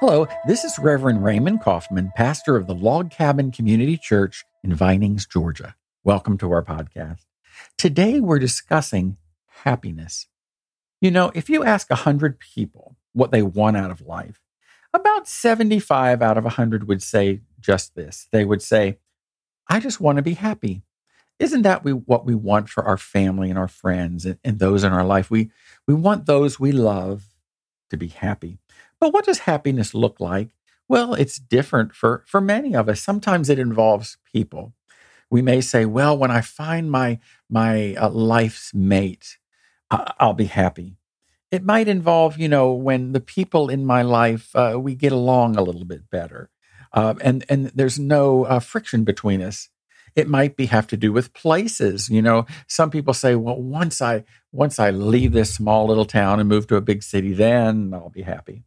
Hello, this is Reverend Raymond Coffman, pastor of the Log Cabin Community Church in Vinings, Georgia. Welcome to our podcast. Today we're discussing happiness. You know, if you ask 100 people what they want out of life, about 75 out of 100 would say just this. They would say, I just want to be happy. Isn't that we, what we want for our family and our friends and, and those in our life? We, we want those we love to be happy. But what does happiness look like? Well, it's different for, for many of us. Sometimes it involves people. We may say, well, when I find my, my uh, life's mate, I- will be happy. It might involve, you know, when the people in my life, uh, we get along a little bit better. Uh, and, and there's no uh, friction between us. It might be have to do with places. You know, some people say, well, once I once I leave this small little town and move to a big city, then I'll be happy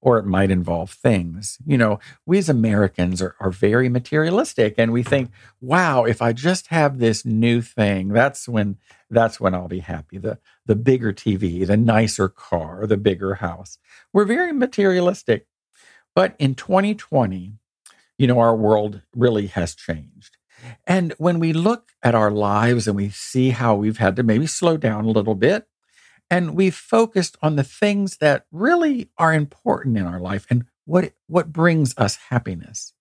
or it might involve things. You know, we as Americans are, are very materialistic and we think, wow, if I just have this new thing, that's when that's when I'll be happy. The the bigger TV, the nicer car, the bigger house. We're very materialistic. But in 2020, you know, our world really has changed. And when we look at our lives and we see how we've had to maybe slow down a little bit and we've focused on the things that really are important in our life and what what brings us happiness.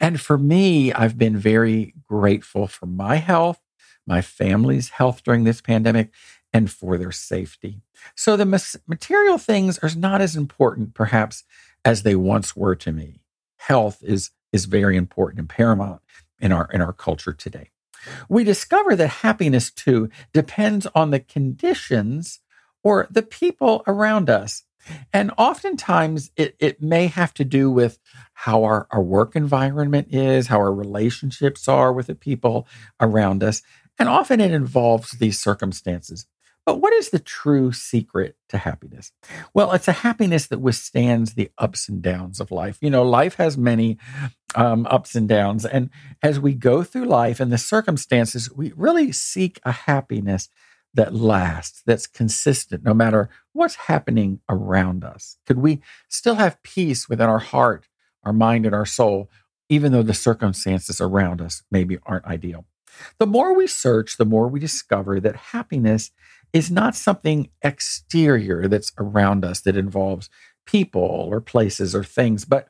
And for me, I've been very grateful for my health, my family's health during this pandemic, and for their safety. So the material things are not as important, perhaps, as they once were to me. Health is is very important and paramount in our in our culture today. We discover that happiness too depends on the conditions or the people around us. And oftentimes it, it may have to do with how our, our work environment is, how our relationships are with the people around us. And often it involves these circumstances. But what is the true secret to happiness? Well, it's a happiness that withstands the ups and downs of life. You know, life has many um, ups and downs. And as we go through life and the circumstances, we really seek a happiness that lasts, that's consistent, no matter what's happening around us? Could we still have peace within our heart, our mind, and our soul, even though the circumstances around us maybe aren't ideal? The more we search, the more we discover that happiness is not something exterior that's around us that involves people or places or things, but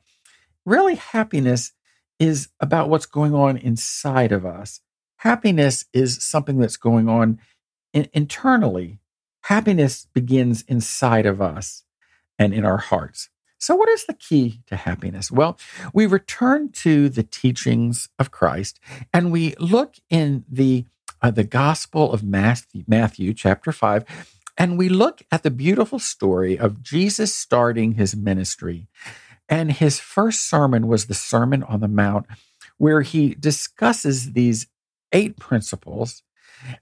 really happiness is about what's going on inside of us. Happiness is something that's going on in, internally, happiness begins inside of us and in our hearts. So, what is the key to happiness? Well, we return to the teachings of Christ and we look in the uh, the Gospel of Matthew, Matthew, chapter 5, and we look at the beautiful story of Jesus starting his ministry. And his first sermon was the Sermon on the Mount, where he discusses these eight principles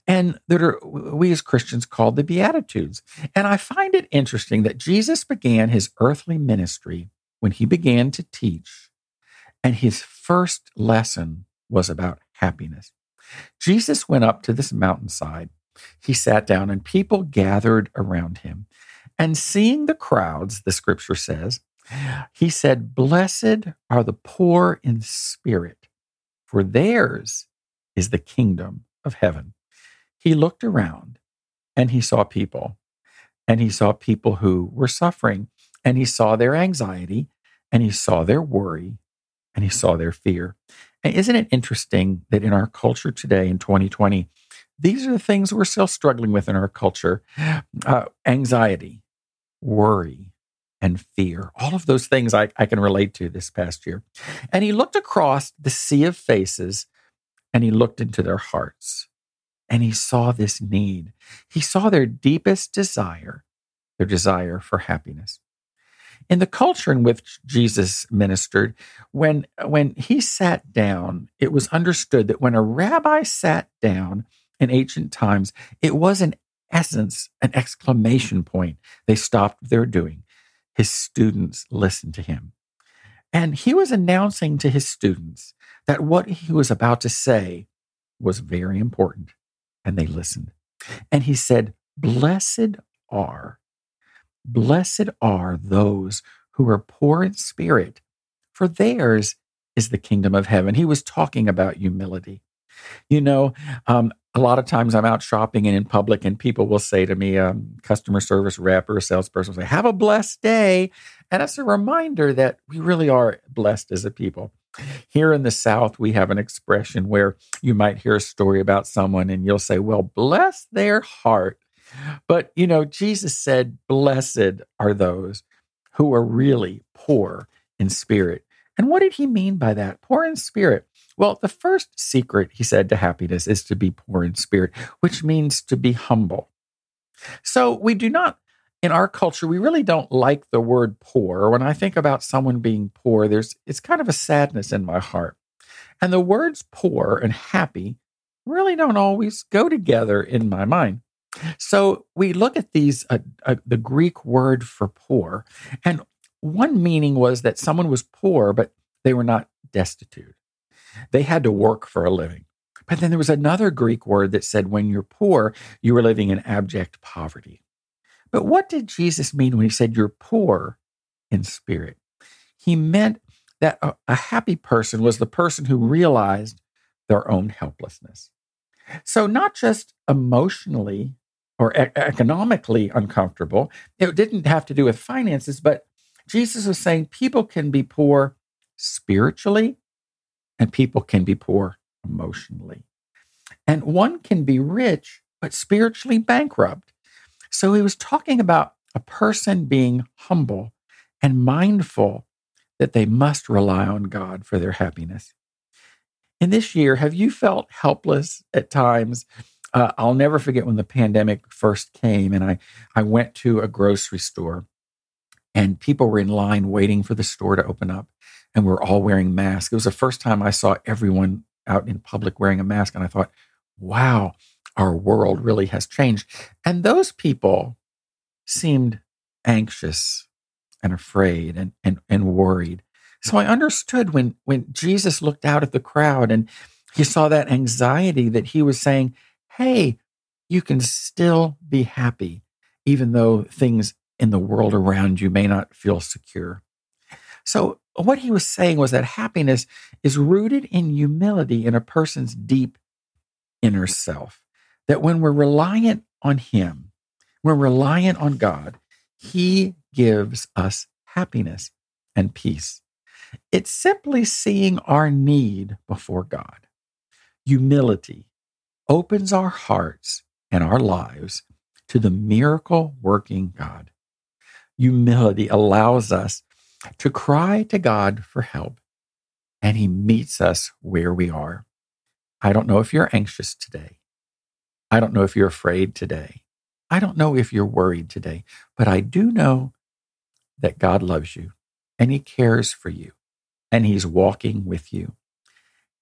and that are we as Christians call the Beatitudes. And I find it interesting that Jesus began his earthly ministry when he began to teach, and his first lesson was about happiness. Jesus went up to this mountainside. He sat down, and people gathered around him. And seeing the crowds, the scripture says, he said, Blessed are the poor in spirit, for theirs is the kingdom of heaven he looked around and he saw people and he saw people who were suffering and he saw their anxiety and he saw their worry and he saw their fear. And isn't it interesting that in our culture today in 2020, these are the things we're still struggling with in our culture uh, anxiety, worry, and fear. All of those things I, I can relate to this past year. And he looked across the sea of faces and he looked into their hearts and he saw this need. He saw their deepest desire, their desire for happiness. In the culture in which Jesus ministered, when, when he sat down, it was understood that when a rabbi sat down in ancient times, it was in essence an exclamation point. They stopped what they were doing. His students listened to him. And he was announcing to his students that what he was about to say was very important and they listened. And he said, Blessed are, blessed are those who are poor in spirit, for theirs is the kingdom of heaven. He was talking about humility. You know, um, a lot of times I'm out shopping and in public, and people will say to me, um, customer service rep or a salesperson will say, Have a blessed day. And it's a reminder that we really are blessed as a people. Here in the South, we have an expression where you might hear a story about someone and you'll say, Well, bless their heart. But, you know, Jesus said, Blessed are those who are really poor in spirit. And what did he mean by that? Poor in spirit. Well, the first secret, he said, to happiness is to be poor in spirit, which means to be humble. So we do not, in our culture, we really don't like the word poor. When I think about someone being poor, there's it's kind of a sadness in my heart. And the words poor and happy really don't always go together in my mind. So we look at these, uh, uh, the Greek word for poor, and one meaning was that someone was poor, but they were not destitute. They had to work for a living. But then there was another Greek word that said when you're poor, you were living in abject poverty. But what did Jesus mean when he said you're poor in spirit? He meant that a, a happy person was the person who realized their own helplessness. So, not just emotionally or e- economically uncomfortable, it didn't have to do with finances, but Jesus was saying people can be poor spiritually and people can be poor emotionally. And one can be rich, but spiritually bankrupt. So he was talking about a person being humble and mindful that they must rely on God for their happiness. In this year, have you felt helpless at times? Uh, I'll never forget when the pandemic first came and I, I went to a grocery store and people were in line waiting for the store to open up and we're all wearing masks. It was the first time I saw everyone out in public wearing a mask and I thought, wow, our world really has changed. And those people seemed anxious and afraid and, and, and worried. So I understood when, when Jesus looked out at the crowd and he saw that anxiety that he was saying, hey, you can still be happy, even though things in the world around you may not feel secure. So, what he was saying was that happiness is rooted in humility in a person's deep inner self. That when we're reliant on him, we're reliant on God, he gives us happiness and peace. It's simply seeing our need before God. Humility opens our hearts and our lives to the miracle working God. Humility allows us to cry to God for help, and He meets us where we are. I don't know if you're anxious today. I don't know if you're afraid today. I don't know if you're worried today, but I do know that God loves you and He cares for you and He's walking with you.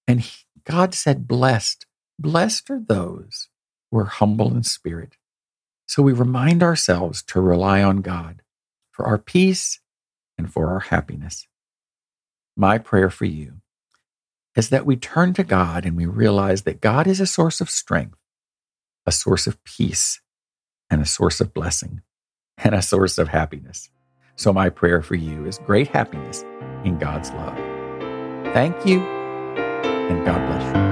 And he, God said, Blessed, blessed are those who are humble in spirit. So we remind ourselves to rely on God for our peace and for our happiness. My prayer for you is that we turn to God and we realize that God is a source of strength, a source of peace, and a source of blessing, and a source of happiness. So, my prayer for you is great happiness in God's love. Thank you, and God bless you.